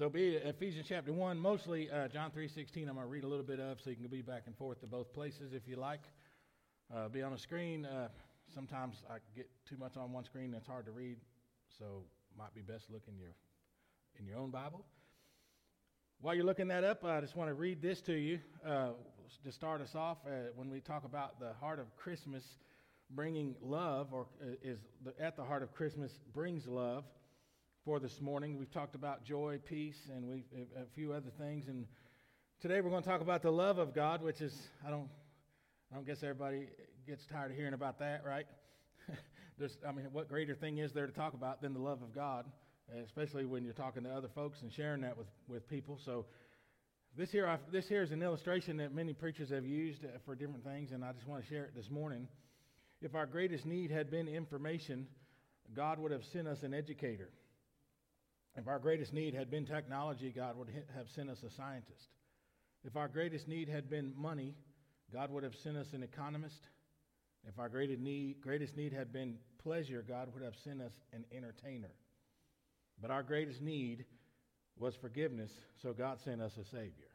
So be it. Ephesians chapter 1, mostly uh, John 3.16 I'm going to read a little bit of so you can be back and forth to both places if you like. Uh, be on the screen. Uh, sometimes I get too much on one screen and it's hard to read, so might be best look in your, in your own Bible. While you're looking that up, I just want to read this to you uh, to start us off. Uh, when we talk about the heart of Christmas bringing love, or uh, is the, at the heart of Christmas brings love for this morning. We've talked about joy, peace, and we a few other things. And today we're going to talk about the love of God, which is I don't I don't guess everybody gets tired of hearing about that, right? There's I mean, what greater thing is there to talk about than the love of God, especially when you're talking to other folks and sharing that with with people. So. This here, this here is an illustration that many preachers have used uh, for different things, and I just want to share it this morning. If our greatest need had been information, God would have sent us an educator. If our greatest need had been technology, God would have sent us a scientist. If our greatest need had been money, God would have sent us an economist. If our greatest need, greatest need had been pleasure, God would have sent us an entertainer. But our greatest need was forgiveness, so God sent us a Savior.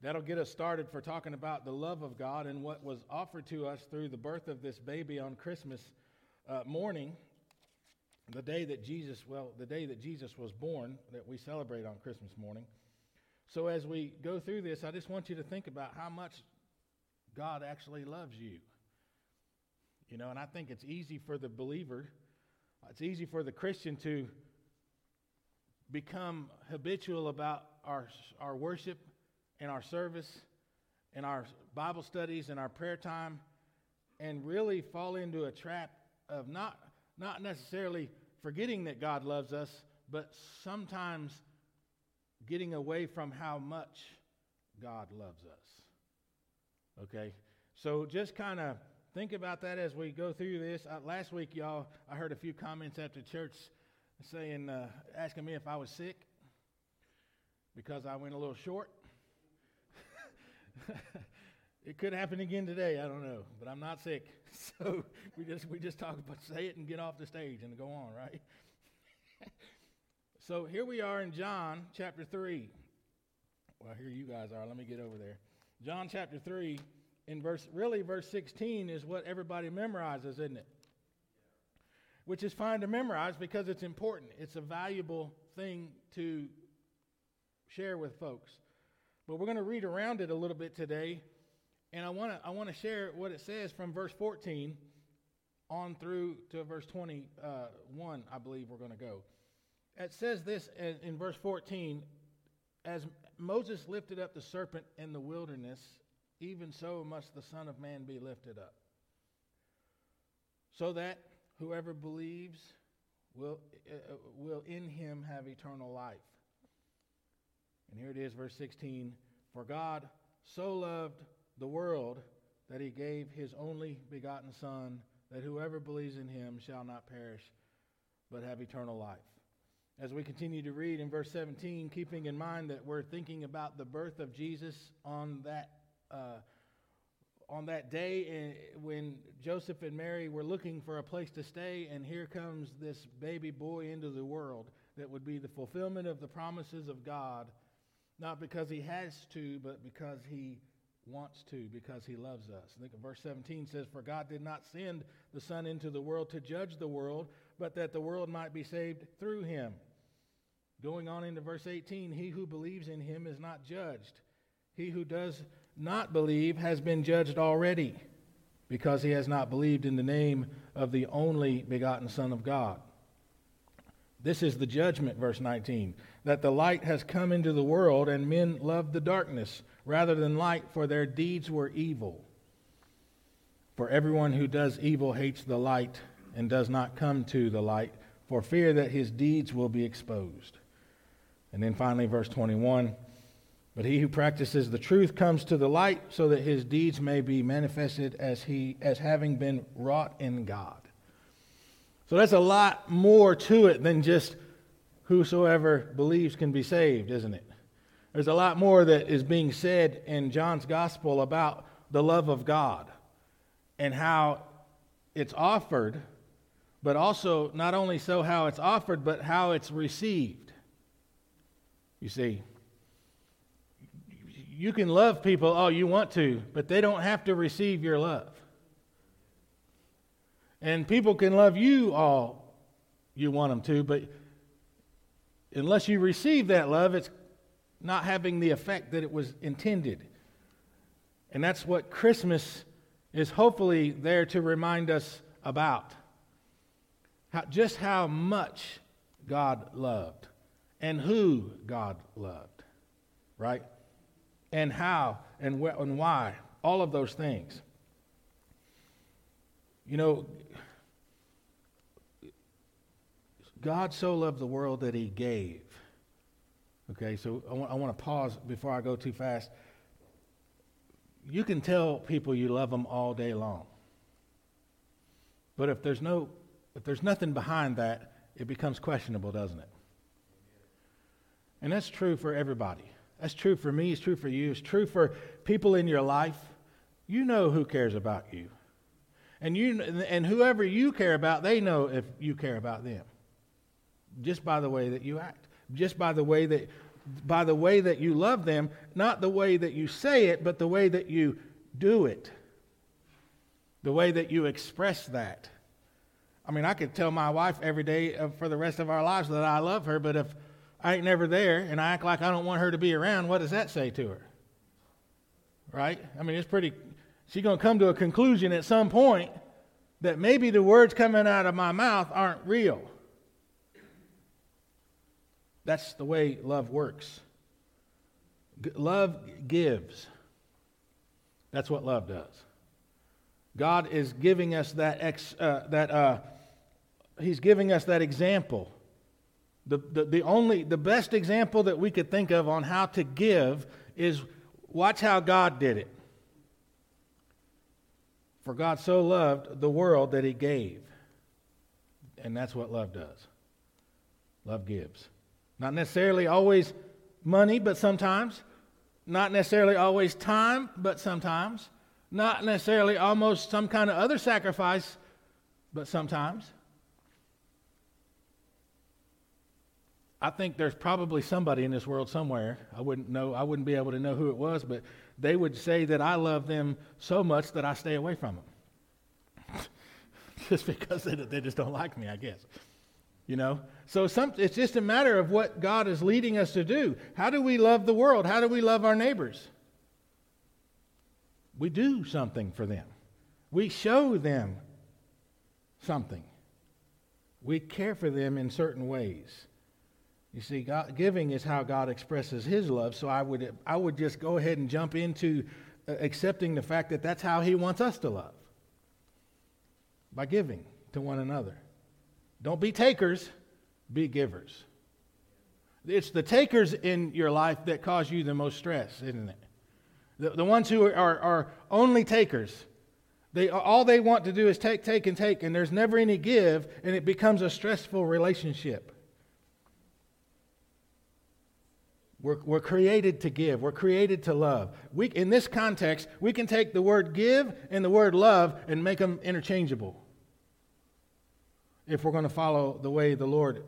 That'll get us started for talking about the love of God and what was offered to us through the birth of this baby on Christmas uh, morning the day that Jesus, well, the day that Jesus was born, that we celebrate on Christmas morning. So as we go through this, I just want you to think about how much God actually loves you. You know, and I think it's easy for the believer, it's easy for the Christian to become habitual about our, our worship and our service and our Bible studies and our prayer time and really fall into a trap of not not necessarily forgetting that God loves us, but sometimes getting away from how much God loves us. Okay? So just kind of think about that as we go through this. Uh, last week, y'all, I heard a few comments after church saying, uh, asking me if I was sick because I went a little short. It could happen again today. I don't know, but I'm not sick. So we just we just talk about say it and get off the stage and go on, right? so here we are in John chapter three. Well, here you guys are. Let me get over there. John chapter three, in verse really verse 16 is what everybody memorizes, isn't it? Which is fine to memorize because it's important. It's a valuable thing to share with folks. But we're going to read around it a little bit today and I want to I want to share what it says from verse 14 on through to verse 21, I believe we're going to go. It says this in verse 14 As Moses lifted up the serpent in the wilderness, even so must the Son of Man be lifted up, so that whoever believes will, uh, will in him have eternal life. And here it is, verse 16 For God so loved the world that he gave his only begotten Son, that whoever believes in him shall not perish, but have eternal life. As we continue to read in verse 17, keeping in mind that we're thinking about the birth of Jesus on that, uh, on that day eh, when Joseph and Mary were looking for a place to stay, and here comes this baby boy into the world that would be the fulfillment of the promises of God, not because he has to, but because he wants to because he loves us. I think verse 17 says, For God did not send the Son into the world to judge the world, but that the world might be saved through him. Going on into verse 18, he who believes in him is not judged. He who does not believe has been judged already because he has not believed in the name of the only begotten Son of God. This is the judgment, verse 19, that the light has come into the world, and men love the darkness rather than light, for their deeds were evil. For everyone who does evil hates the light and does not come to the light, for fear that his deeds will be exposed. And then finally, verse 21 But he who practices the truth comes to the light, so that his deeds may be manifested as, he, as having been wrought in God. So that's a lot more to it than just whosoever believes can be saved, isn't it? There's a lot more that is being said in John's gospel about the love of God and how it's offered, but also not only so how it's offered, but how it's received. You see, you can love people all you want to, but they don't have to receive your love. And people can love you all you want them to, but unless you receive that love, it's not having the effect that it was intended. And that's what Christmas is hopefully there to remind us about. How, just how much God loved and who God loved, right? And how and, wh- and why, all of those things. You know, God so loved the world that he gave. Okay, so I want, I want to pause before I go too fast. You can tell people you love them all day long. But if there's no if there's nothing behind that, it becomes questionable, doesn't it? And that's true for everybody. That's true for me, it's true for you, it's true for people in your life. You know who cares about you. And you and whoever you care about, they know if you care about them just by the way that you act, just by the way that by the way that you love them, not the way that you say it, but the way that you do it. The way that you express that. I mean, I could tell my wife every day for the rest of our lives that I love her, but if I ain't never there and I act like I don't want her to be around, what does that say to her? Right? I mean, it's pretty, she's going to come to a conclusion at some point that maybe the words coming out of my mouth aren't real. That's the way love works. G- love gives. That's what love does. God is giving us that, ex, uh, that uh, He's giving us that example. The, the, the only, the best example that we could think of on how to give is watch how God did it. For God so loved the world that He gave. And that's what love does. Love gives. Not necessarily always money, but sometimes. Not necessarily always time, but sometimes. Not necessarily almost some kind of other sacrifice, but sometimes. I think there's probably somebody in this world somewhere. I wouldn't know, I wouldn't be able to know who it was, but they would say that I love them so much that I stay away from them. just because they, they just don't like me, I guess. You know? So some, it's just a matter of what God is leading us to do. How do we love the world? How do we love our neighbors? We do something for them. We show them something. We care for them in certain ways. You see, God, giving is how God expresses His love. So I would, I would just go ahead and jump into uh, accepting the fact that that's how He wants us to love by giving to one another. Don't be takers, be givers. It's the takers in your life that cause you the most stress, isn't it? The, the ones who are, are, only takers. They, all they want to do is take, take, and take, and there's never any give, and it becomes a stressful relationship. We're, we're created to give. We're created to love. We, in this context, we can take the word give and the word love and make them interchangeable if we're going to follow the way the Lord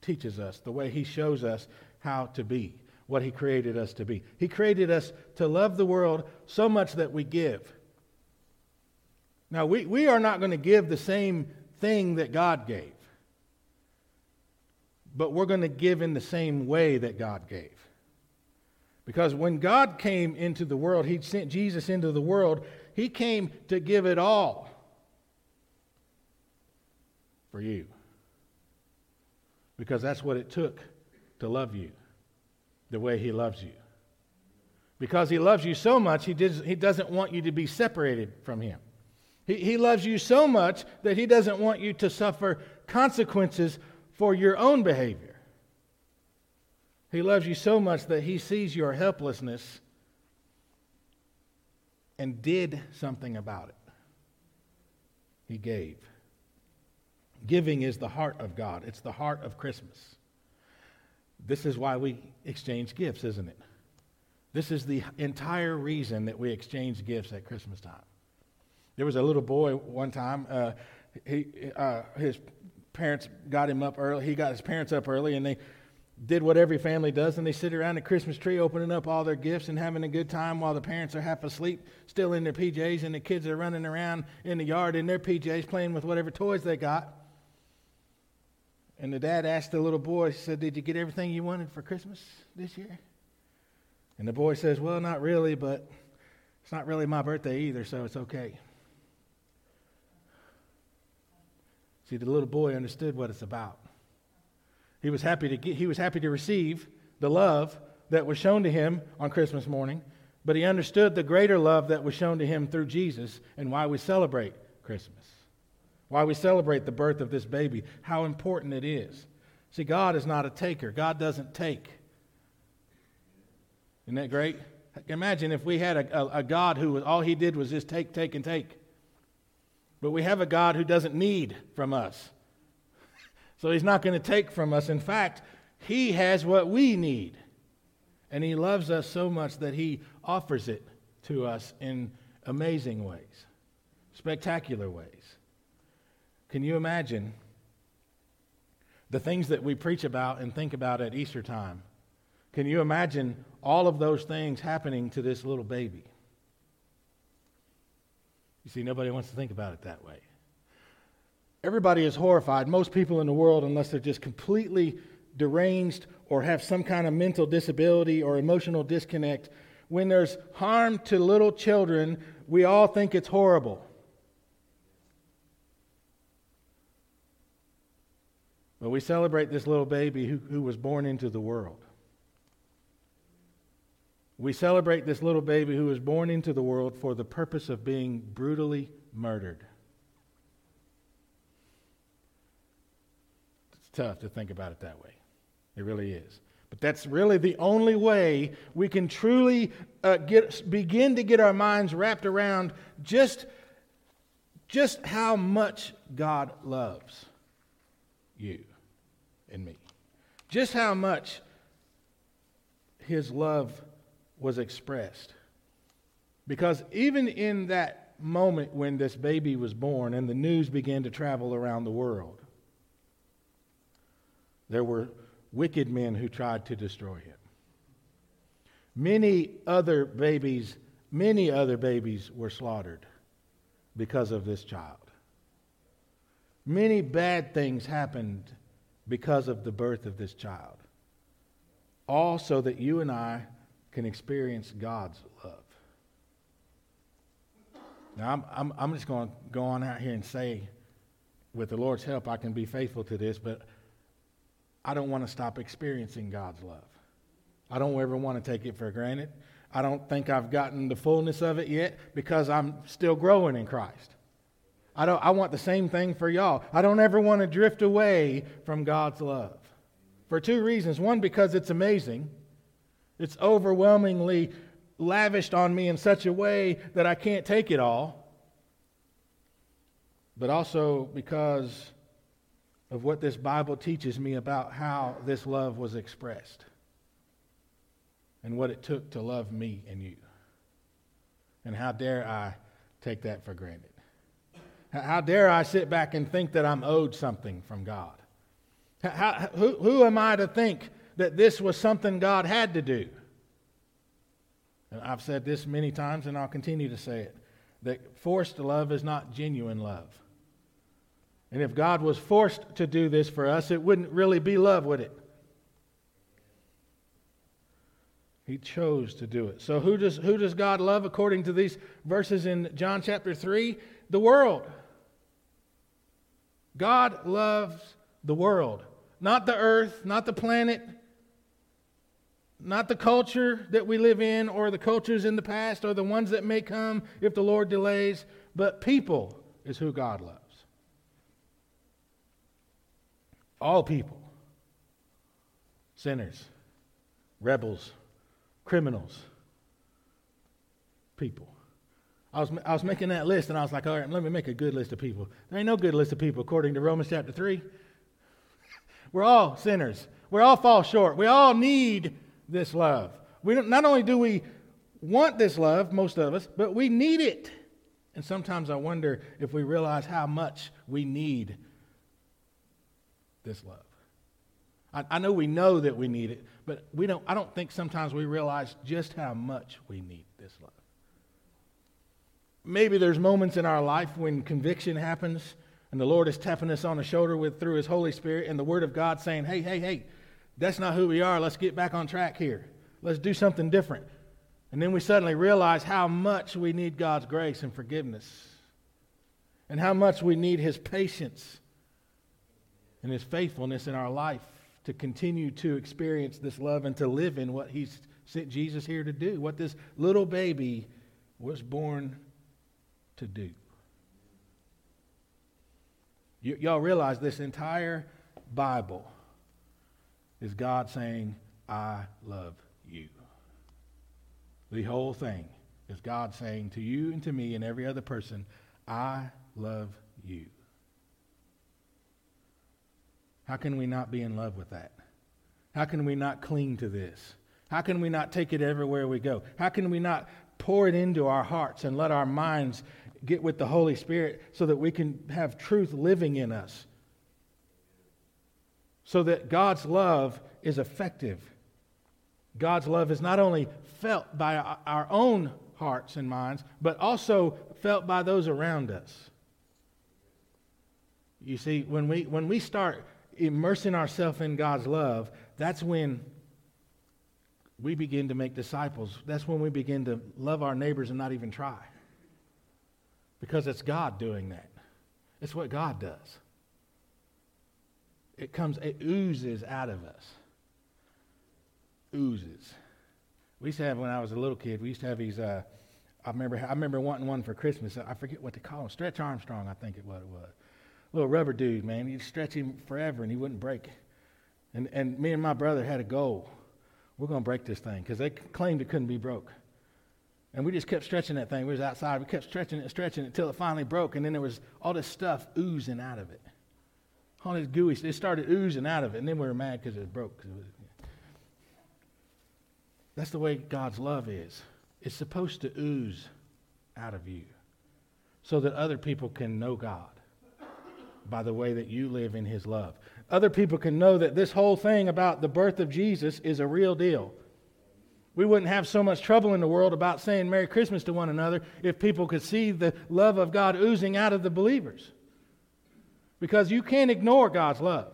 teaches us, the way He shows us how to be, what He created us to be. He created us to love the world so much that we give. Now, we, we are not going to give the same thing that God gave, but we're going to give in the same way that God gave. Because when God came into the world, He sent Jesus into the world, He came to give it all for you. Because that's what it took to love you the way He loves you. Because He loves you so much, He, does, he doesn't want you to be separated from Him. He, he loves you so much that He doesn't want you to suffer consequences for your own behavior. He loves you so much that He sees your helplessness and did something about it. He gave. Giving is the heart of God, it's the heart of Christmas. This is why we exchange gifts, isn't it? This is the entire reason that we exchange gifts at Christmas time. There was a little boy one time. Uh, he, uh, his parents got him up early. He got his parents up early, and they did what every family does, and they sit around the Christmas tree opening up all their gifts and having a good time while the parents are half asleep, still in their PJs, and the kids are running around in the yard in their PJs playing with whatever toys they got. And the dad asked the little boy, he said, Did you get everything you wanted for Christmas this year? And the boy says, Well, not really, but it's not really my birthday either, so it's okay. See, the little boy understood what it's about. He was happy to get, he was happy to receive the love that was shown to him on Christmas morning, but he understood the greater love that was shown to him through Jesus and why we celebrate Christmas. Why we celebrate the birth of this baby, how important it is. See, God is not a taker. God doesn't take. Isn't that great? Imagine if we had a, a, a God who was, all he did was just take, take, and take. But we have a God who doesn't need from us. So he's not going to take from us. In fact, he has what we need. And he loves us so much that he offers it to us in amazing ways, spectacular ways. Can you imagine the things that we preach about and think about at Easter time? Can you imagine all of those things happening to this little baby? You see, nobody wants to think about it that way. Everybody is horrified. Most people in the world, unless they're just completely deranged or have some kind of mental disability or emotional disconnect, when there's harm to little children, we all think it's horrible. But we celebrate this little baby who, who was born into the world. We celebrate this little baby who was born into the world for the purpose of being brutally murdered. It's tough to think about it that way. It really is. But that's really the only way we can truly uh, get, begin to get our minds wrapped around just, just how much God loves you and me. Just how much his love was expressed. Because even in that moment when this baby was born and the news began to travel around the world, there were wicked men who tried to destroy him. Many other babies, many other babies were slaughtered because of this child. Many bad things happened because of the birth of this child. All so that you and I can experience God's love. Now, I'm, I'm, I'm just going to go on out here and say, with the Lord's help, I can be faithful to this, but I don't want to stop experiencing God's love. I don't ever want to take it for granted. I don't think I've gotten the fullness of it yet because I'm still growing in Christ. I, don't, I want the same thing for y'all. I don't ever want to drift away from God's love. For two reasons. One, because it's amazing, it's overwhelmingly lavished on me in such a way that I can't take it all. But also because of what this Bible teaches me about how this love was expressed and what it took to love me and you. And how dare I take that for granted? How dare I sit back and think that I'm owed something from God? How, who, who am I to think that this was something God had to do? And I've said this many times and I'll continue to say it that forced love is not genuine love. And if God was forced to do this for us, it wouldn't really be love, would it? He chose to do it. So who does who does God love according to these verses in John chapter 3? The world. God loves the world, not the earth, not the planet, not the culture that we live in or the cultures in the past or the ones that may come if the Lord delays, but people is who God loves. All people, sinners, rebels, criminals, people. I was, I was making that list and I was like, all right, let me make a good list of people. There ain't no good list of people according to Romans chapter 3. We're all sinners. We all fall short. We all need this love. We don't, not only do we want this love, most of us, but we need it. And sometimes I wonder if we realize how much we need this love. I, I know we know that we need it, but we don't, I don't think sometimes we realize just how much we need this love. Maybe there's moments in our life when conviction happens and the Lord is tapping us on the shoulder with through his Holy Spirit and the Word of God saying, Hey, hey, hey, that's not who we are. Let's get back on track here. Let's do something different. And then we suddenly realize how much we need God's grace and forgiveness, and how much we need His patience and His faithfulness in our life to continue to experience this love and to live in what He's sent Jesus here to do, what this little baby was born to do. Y- y'all realize this entire Bible is God saying, I love you. The whole thing is God saying to you and to me and every other person, I love you. How can we not be in love with that? How can we not cling to this? How can we not take it everywhere we go? How can we not pour it into our hearts and let our minds get with the Holy Spirit so that we can have truth living in us? So that God's love is effective. God's love is not only felt by our own hearts and minds, but also felt by those around us. You see, when we, when we start immersing ourselves in God's love, that's when we begin to make disciples. That's when we begin to love our neighbors and not even try. Because it's God doing that. It's what God does. It comes, it oozes out of us. Oozes. We used to have when I was a little kid. We used to have these. Uh, I remember. I remember wanting one for Christmas. I forget what they call them. Stretch Armstrong, I think it was. It was. Little rubber dude, man. You'd stretch him forever and he wouldn't break. And and me and my brother had a goal. We're going to break this thing because they claimed it couldn't be broke. And we just kept stretching that thing. We was outside. We kept stretching it, and stretching it until it finally broke. And then there was all this stuff oozing out of it. All this gooey. It started oozing out of it. And then we were mad because it broke. It was, that's the way God's love is. It's supposed to ooze out of you so that other people can know God by the way that you live in His love. Other people can know that this whole thing about the birth of Jesus is a real deal. We wouldn't have so much trouble in the world about saying Merry Christmas to one another if people could see the love of God oozing out of the believers. Because you can't ignore God's love.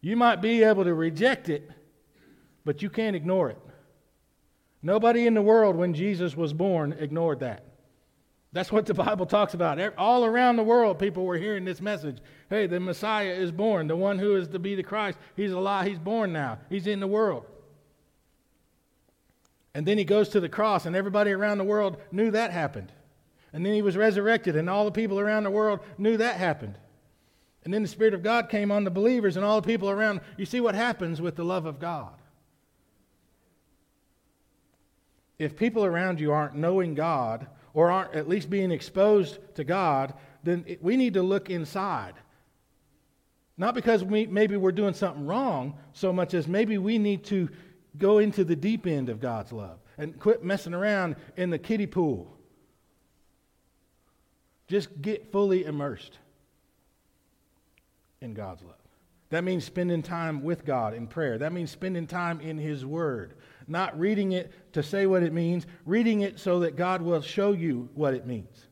You might be able to reject it, but you can't ignore it. Nobody in the world when Jesus was born ignored that. That's what the Bible talks about. All around the world, people were hearing this message. Hey, the Messiah is born. The one who is to be the Christ, he's alive. He's born now. He's in the world. And then he goes to the cross, and everybody around the world knew that happened. And then he was resurrected, and all the people around the world knew that happened. And then the Spirit of God came on the believers and all the people around. You see what happens with the love of God. if people around you aren't knowing God or aren't at least being exposed to God, then it, we need to look inside. Not because we, maybe we're doing something wrong so much as maybe we need to go into the deep end of God's love and quit messing around in the kiddie pool. Just get fully immersed in God's love. That means spending time with God in prayer. That means spending time in His Word not reading it to say what it means, reading it so that God will show you what it means.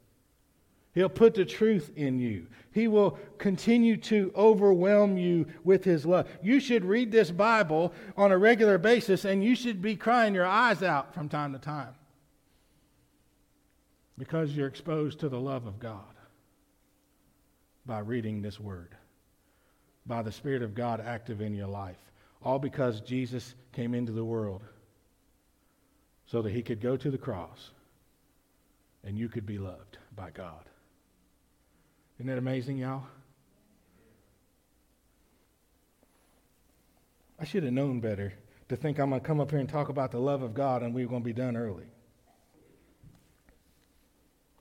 He'll put the truth in you. He will continue to overwhelm you with His love. You should read this Bible on a regular basis and you should be crying your eyes out from time to time because you're exposed to the love of God by reading this Word, by the Spirit of God active in your life. All because Jesus came into the world so that he could go to the cross and you could be loved by God. Isn't that amazing, y'all? I should have known better to think I'm going to come up here and talk about the love of God and we are going to be done early.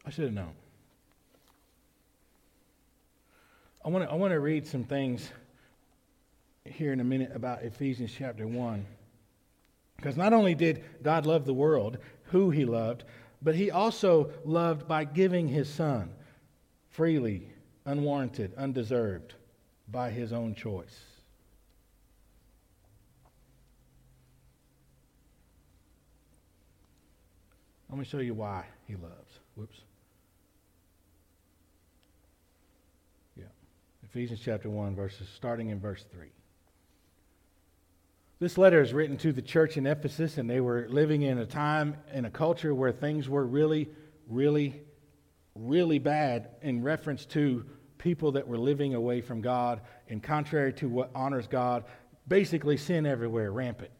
I should have known. I want to I want to read some things here in a minute about Ephesians chapter 1. Because not only did God love the world, who he loved, but he also loved by giving his son freely, unwarranted, undeserved, by his own choice. Let me show you why he loves. Whoops. Yeah. Ephesians chapter 1, verses starting in verse 3. This letter is written to the church in Ephesus, and they were living in a time, in a culture where things were really, really really bad in reference to people that were living away from God and contrary to what honors God. Basically, sin everywhere, rampant.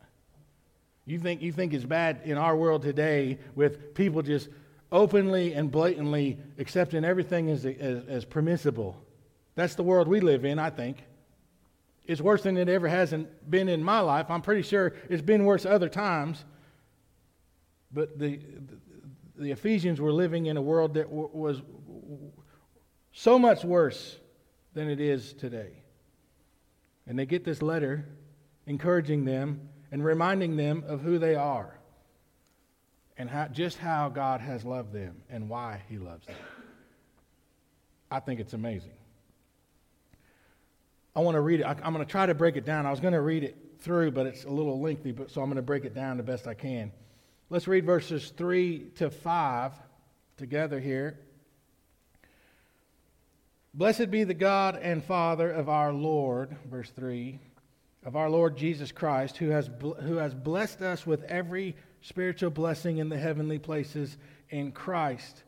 You think, you think it's bad in our world today with people just openly and blatantly accepting everything as, as, as permissible. That's the world we live in, I think. It's worse than it ever hasn't been in my life. I'm pretty sure it's been worse other times. But the, the, Ephesians were living in a world that w- was so much worse than it is today. And they get this letter encouraging them and reminding them of who they are and how, just how God has loved them and why He loves them. I think it's amazing. I want to read it. I, am going to try to break it down. I was going to read it through, but it's a little lengthy, but, so I'm going to break it down the best I can. Let's read verses 3 to 5 together here. Blessed be the God and Father of our Lord, verse 3, of our Lord Jesus Christ, who has, who has blessed us with every spiritual blessing in the heavenly places in Christ.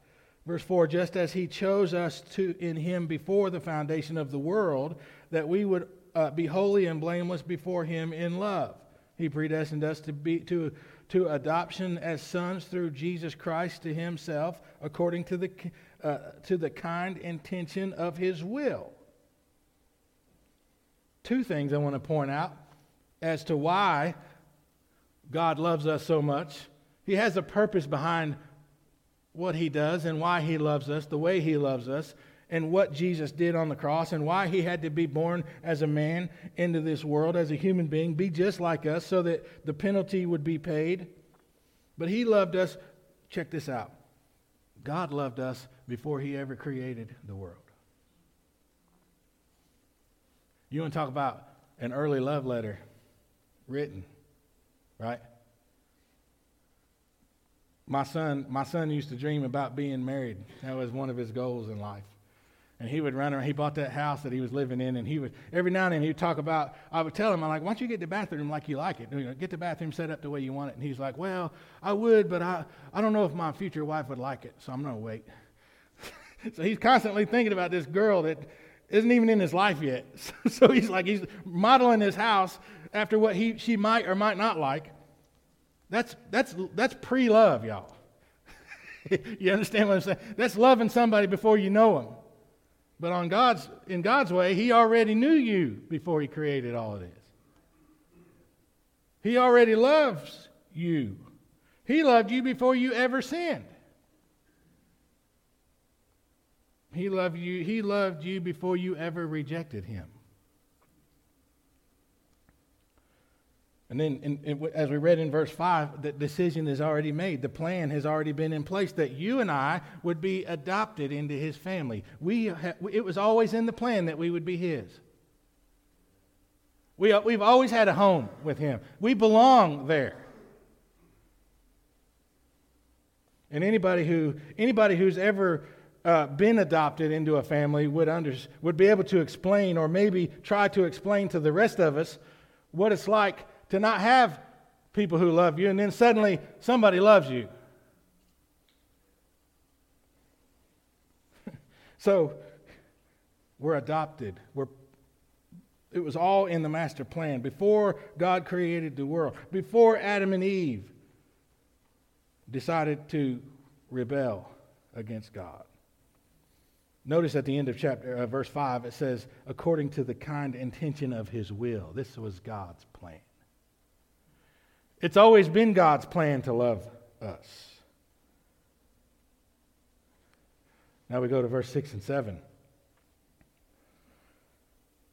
Verse 4 Just as he chose us to, in him before the foundation of the world, that we would uh, be holy and blameless before him in love. He predestined us to, be, to, to adoption as sons through Jesus Christ to himself, according to the, uh, to the kind intention of his will. Two things I want to point out as to why God loves us so much. He has a purpose behind what he does and why he loves us, the way he loves us, and what Jesus did on the cross, and why he had to be born as a man into this world, as a human being, be just like us, so that the penalty would be paid. But he loved us. Check this out God loved us before he ever created the world. You want to talk about an early love letter written right? My son, my son used to dream about being married. That was one of his goals in life. And he would run around. He bought that house that he was living in, and he would every now and then he would talk about. I would tell him, I'm like, why don't you get the bathroom like you like it? You know, get the bathroom set up the way you want it. And he's like, well, I would, but I, I don't know if my future wife would like it, so I'm gonna wait. so he's constantly thinking about this girl that isn't even in his life yet. so he's like, he's modeling his house after what he, she might or might not like. That's, that's, that's pre love, y'all. you understand what I'm saying? That's loving somebody before you know them. But on God's, in God's way, He already knew you before He created all of this. He already loves you. He loved you before you ever sinned. He loved you, he loved you before you ever rejected him. And then, in, in, as we read in verse 5, the decision is already made. The plan has already been in place that you and I would be adopted into his family. We ha- it was always in the plan that we would be his. We, we've always had a home with him, we belong there. And anybody, who, anybody who's ever uh, been adopted into a family would, under, would be able to explain, or maybe try to explain to the rest of us, what it's like to not have people who love you, and then suddenly somebody loves you. so we're adopted. We're it was all in the master plan before God created the world, before Adam and Eve decided to rebel against God. Notice at the end of chapter uh, verse 5 it says according to the kind intention of his will. This was God's plan. It's always been God's plan to love us. Now we go to verse 6 and 7.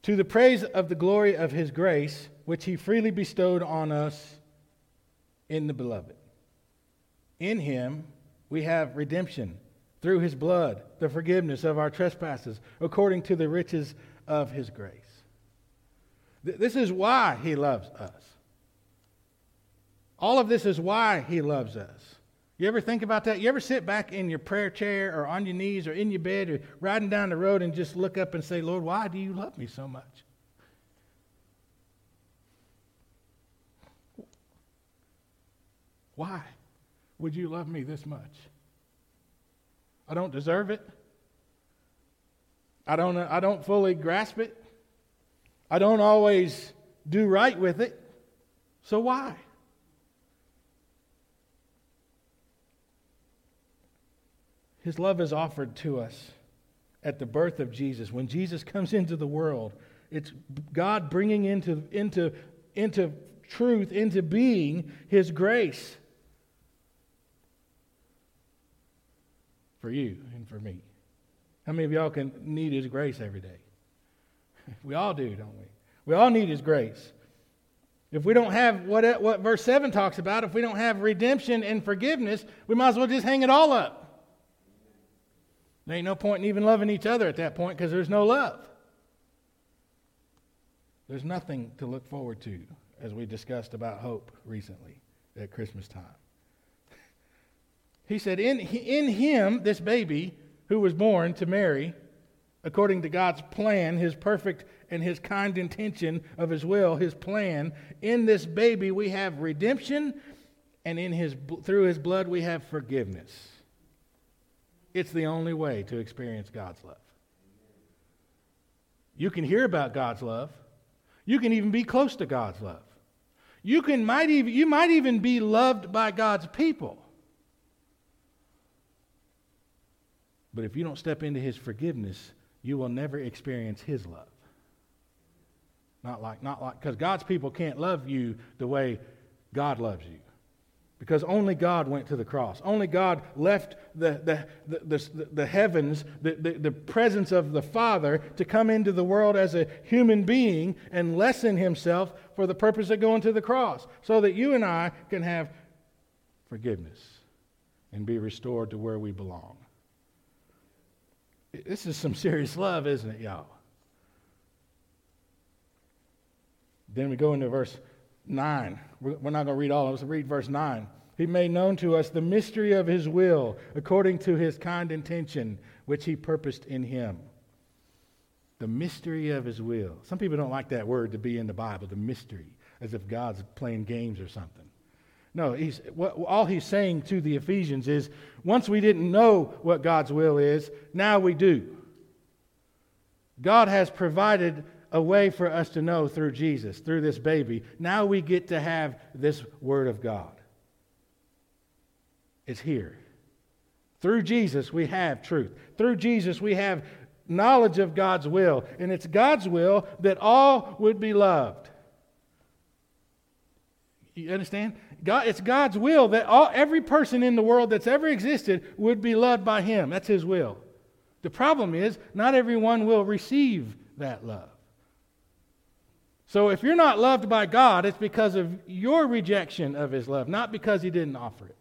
To the praise of the glory of his grace, which he freely bestowed on us in the beloved. In him we have redemption through his blood, the forgiveness of our trespasses, according to the riches of his grace. This is why he loves us. All of this is why he loves us. You ever think about that? You ever sit back in your prayer chair or on your knees or in your bed or riding down the road and just look up and say, Lord, why do you love me so much? Why would you love me this much? I don't deserve it. I don't, I don't fully grasp it. I don't always do right with it. So why? His love is offered to us at the birth of Jesus. When Jesus comes into the world, it's God bringing into, into, into truth, into being, His grace for you and for me. How many of y'all can need His grace every day? We all do, don't we? We all need His grace. If we don't have what, what verse 7 talks about, if we don't have redemption and forgiveness, we might as well just hang it all up. There ain't no point in even loving each other at that point because there's no love. There's nothing to look forward to, as we discussed about hope recently at Christmas time. He said, In, in him, this baby who was born to Mary, according to God's plan, his perfect and his kind intention of his will, his plan, in this baby we have redemption, and in his, through his blood we have forgiveness. It's the only way to experience God's love. You can hear about God's love. You can even be close to God's love. You, can, might even, you might even be loved by God's people. But if you don't step into his forgiveness, you will never experience his love. Not like, not like, because God's people can't love you the way God loves you because only God went to the cross. Only God left the, the, the, the, the heavens, the, the, the presence of the Father, to come into the world as a human being and lessen himself for the purpose of going to the cross, so that you and I can have forgiveness and be restored to where we belong. This is some serious love, isn't it, y'all? Then we go into verse 9. We're not going to read all of. Let's read verse 9. He made known to us the mystery of his will according to his kind intention, which he purposed in him. The mystery of his will. Some people don't like that word to be in the Bible, the mystery, as if God's playing games or something. No, he's, what, all he's saying to the Ephesians is once we didn't know what God's will is, now we do. God has provided a way for us to know through Jesus, through this baby. Now we get to have this Word of God. It's here. Through Jesus, we have truth. Through Jesus, we have knowledge of God's will. And it's God's will that all would be loved. You understand? God, it's God's will that all, every person in the world that's ever existed would be loved by Him. That's His will. The problem is, not everyone will receive that love. So if you're not loved by God, it's because of your rejection of His love, not because He didn't offer it.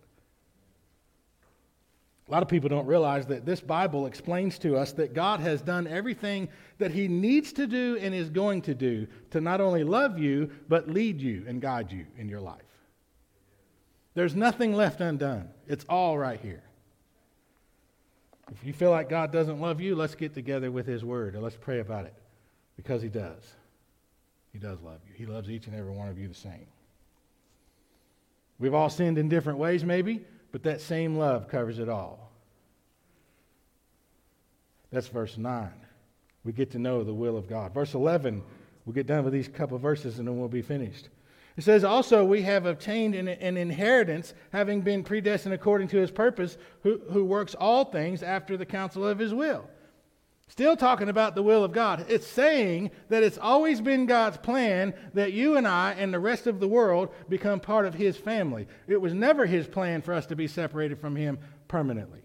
A lot of people don't realize that this Bible explains to us that God has done everything that He needs to do and is going to do to not only love you, but lead you and guide you in your life. There's nothing left undone, it's all right here. If you feel like God doesn't love you, let's get together with His Word and let's pray about it because He does. He does love you. He loves each and every one of you the same. We've all sinned in different ways, maybe, but that same love covers it all. That's verse 9. We get to know the will of God. Verse 11, we'll get done with these couple verses and then we'll be finished. It says, Also, we have obtained an, an, inheritance, having been predestined according to his purpose, who, who works all things after the counsel of his will. Still talking about the will of God. It's saying that it's always been God's plan that you and I and the rest of the world become part of His family. It was never His plan for us to be separated from Him permanently.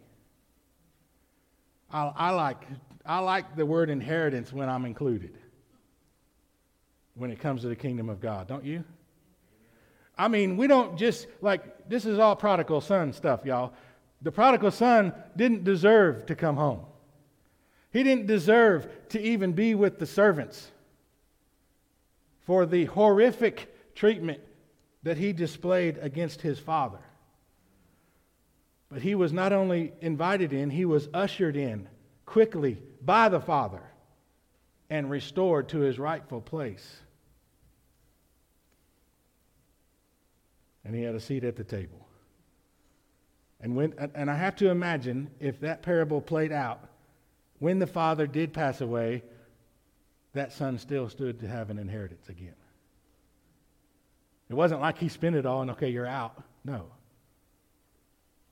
I, I like, I like the word inheritance when I'm included, when it comes to the kingdom of God, don't you? I mean, we don't just, like, this is all prodigal son stuff, y'all. The prodigal son didn't deserve to come home. He didn't deserve to even be with the servants for the horrific treatment that he displayed against his father. But he was not only invited in, he was ushered in quickly by the Father and restored to his rightful place. And he had a seat at the table. And, when, and I have to imagine if that parable played out, when the father did pass away, that son still stood to have an inheritance again. It wasn't like he spent it all and, okay, you're out. No.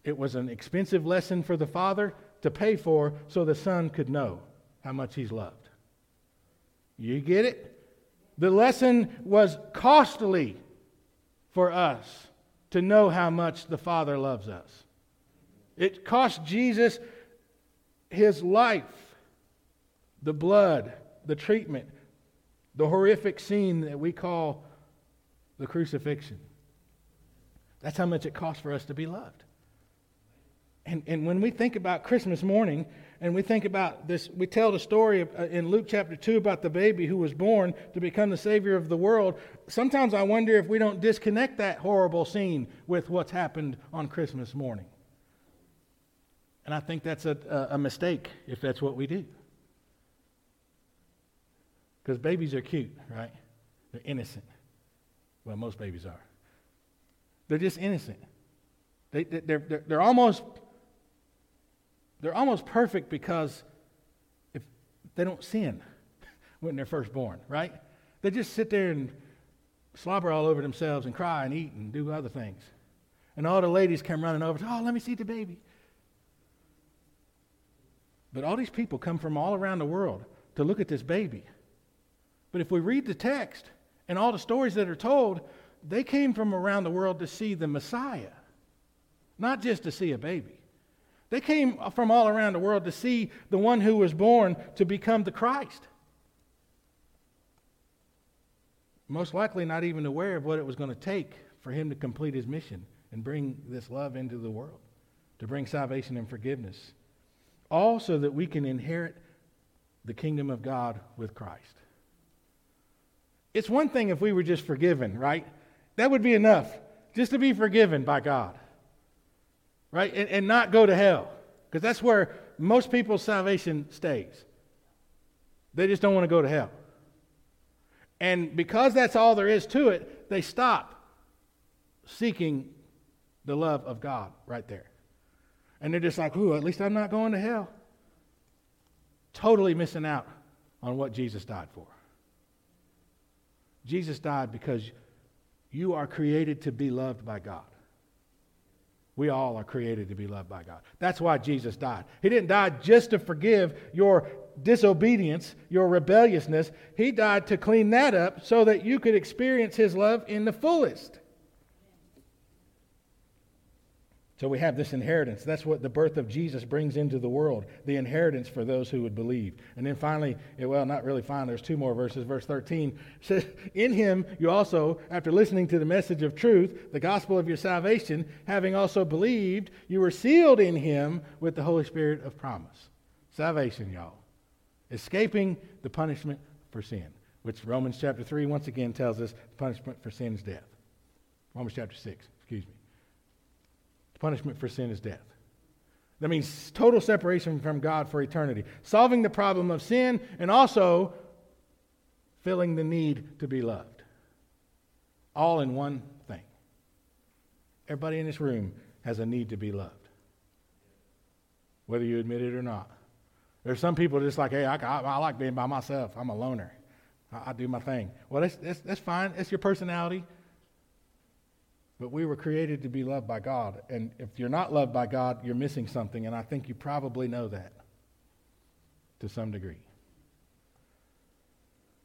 It was an expensive lesson for the father to pay for so the son could know how much he's loved. You get it? The lesson was costly for us to know how much the Father loves us. It cost Jesus his life, the blood, the treatment, the horrific scene that we call the crucifixion. That's how much it costs for us to be loved. And, and when we think about Christmas morning, and we think about this, we tell the story uh, in Luke chapter 2 about the baby who was born to become the Savior of the world. Sometimes I wonder if we don't disconnect that horrible scene with what's happened on Christmas morning. And I think that's a, a, mistake if that's what we do. Because babies are cute, right? They're innocent. Well, most babies are. They're just innocent. They, they're, they're, they're almost they're almost perfect because if they don't sin when they're first born, right? They just sit there and slobber all over themselves and cry and eat and do other things. And all the ladies come running over, oh, let me see the baby. But all these people come from all around the world to look at this baby. But if we read the text and all the stories that are told, they came from around the world to see the Messiah, not just to see a baby. They came from all around the world to see the one who was born to become the Christ. Most likely not even aware of what it was going to take for him to complete his mission and bring this love into the world, to bring salvation and forgiveness. All so that we can inherit the kingdom of God with Christ. It's one thing if we were just forgiven, right? That would be enough, just to be forgiven by God right? And, and not go to hell. Because that's where most people's salvation stays. They just don't want to go to hell. And because that's all there is to it, they stop seeking the love of God right there. And they're just like, ooh, at least I'm not going to hell. Totally missing out on what Jesus died for. Jesus died because you are created to be loved by God. We all are created to be loved by God. That's why Jesus died. He didn't die just to forgive your disobedience, your rebelliousness. He died to clean that up so that you could experience His love in the fullest. So we have this inheritance. That's what the birth of Jesus brings into the world the inheritance for those who would believe. And then finally, eh, well, not really finally, there's two more verses. Verse 13 says, In him you also, after listening to the message of truth, the gospel of your salvation, having also believed, you were sealed in him with the Holy Spirit of promise. Salvation, y'all. Escaping the punishment for sin, which Romans chapter 3 once again tells us the punishment for sin is death. Romans chapter 6, excuse me. The punishment for sin is death. That means total separation from God for eternity, solving the problem of sin and also filling the need to be loved. All in one thing. Everybody in this room has a need to be loved, whether you admit it or not. There's some people just like, hey, I, I, I like being by myself. I'm a loner. I, I do my thing. Well, that's, that's, that's fine. That's your personality. But we were created to be loved by God. And if you're not loved by God, you're missing something. And I think you probably know that to some degree.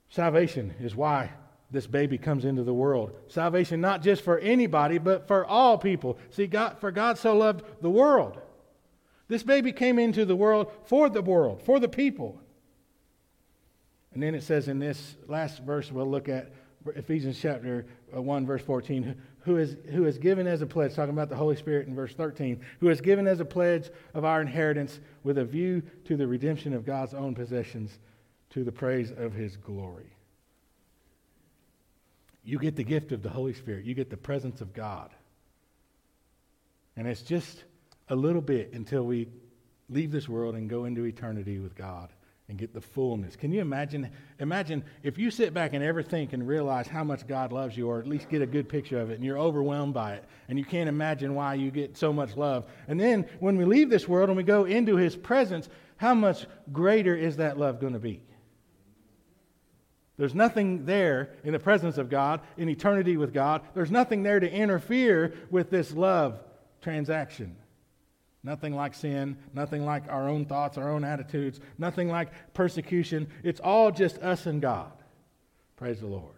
Salvation is why this baby comes into the world. Salvation not just for anybody, but for all people. See, God, for God so loved the world. This baby came into the world for the world, for the people. And then it says in this last verse we'll look at, Ephesians chapter uh, 1, verse 14, who is, who is given as a pledge, talking about the Holy Spirit in verse 13, who is given as a pledge of our inheritance with a view to the redemption of God's own possessions to the praise of his glory. You get the gift of the Holy Spirit, you get the presence of God. And it's just a little bit until we leave this world and go into eternity with God and get the fullness. Can you imagine? Imagine if you sit back and ever think and realize how much God loves you, or at least get a good picture of it, and you're overwhelmed by it, and you can't imagine why you get so much love. And then when we leave this world and we go into His presence, how much greater is that love going to be? There's nothing there in the presence of God, in eternity with God. There's nothing there to interfere with this love transaction. Nothing like sin, nothing like our own thoughts, our own attitudes, nothing like persecution. It's all just us and God. Praise the Lord.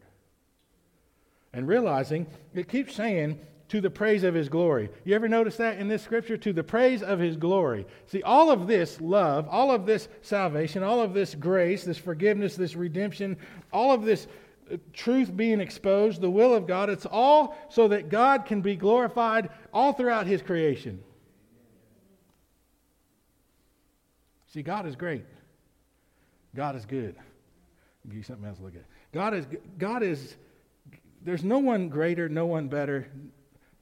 And realizing, it keeps saying, to the praise of his glory. You ever notice that in this scripture? To the praise of his glory. See, all of this love, all of this salvation, all of this grace, this forgiveness, this redemption, all of this uh, truth being exposed, the will of God, it's all so that God can be glorified all throughout his creation. See, God is great. God is good. I'll give you something else to look at. God is, God is, there's no one greater, no one better.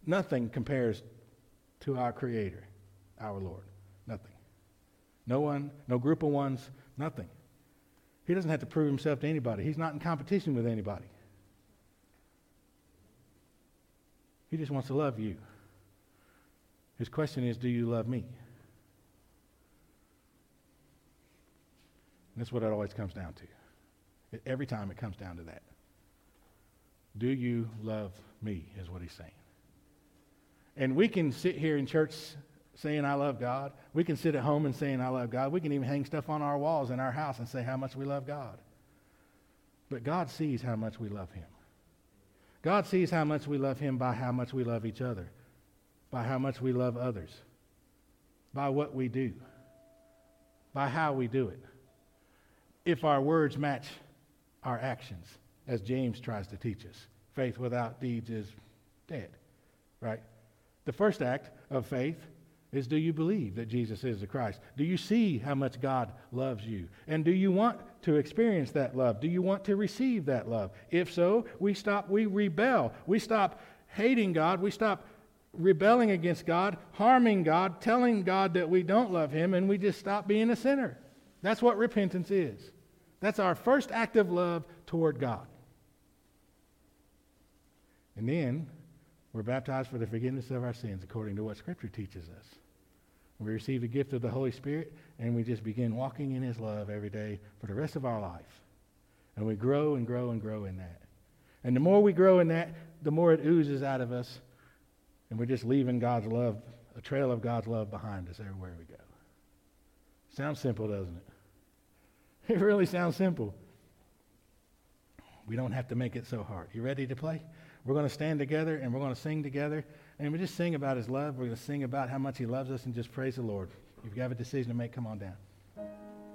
Nothing compares to our Creator, our Lord. Nothing. No one, no group of ones, nothing. He doesn't have to prove himself to anybody. He's not in competition with anybody. He just wants to love you. His question is, do you love me? That's what it always comes down to. Every time it comes down to that. Do you love me, is what he's saying. And we can sit here in church saying, I love God. We can sit at home and saying, I love God. We can even hang stuff on our walls in our house and say how much we love God. But God sees how much we love Him. God sees how much we love Him by how much we love each other, by how much we love others, by what we do, by how we do it if our words match our actions, as James tries to teach us. Faith without deeds is dead, right? The first act of faith is do you believe that Jesus is the Christ? Do you see how much God loves you? And do you want to experience that love? Do you want to receive that love? If so, we stop, we rebel. We stop hating God. We stop rebelling against God, harming God, telling God that we don't love Him, and we just stop being a sinner. That's what repentance is. That's our first act of love toward God. And then we're baptized for the forgiveness of our sins according to what Scripture teaches us. We receive the gift of the Holy Spirit and we just begin walking in His love every day for the rest of our life. And we grow and grow and grow in that. And the more we grow in that, the more it oozes out of us. And we're just leaving God's love, a trail of God's love behind us everywhere we go. Sounds simple, doesn't it? It really sounds simple. We don't have to make it so hard. You ready to play? We're going to stand together and we're going to sing together. And we just sing about his love. We're going to sing about how much he loves us and just praise the Lord. If you have a decision to make, come on down.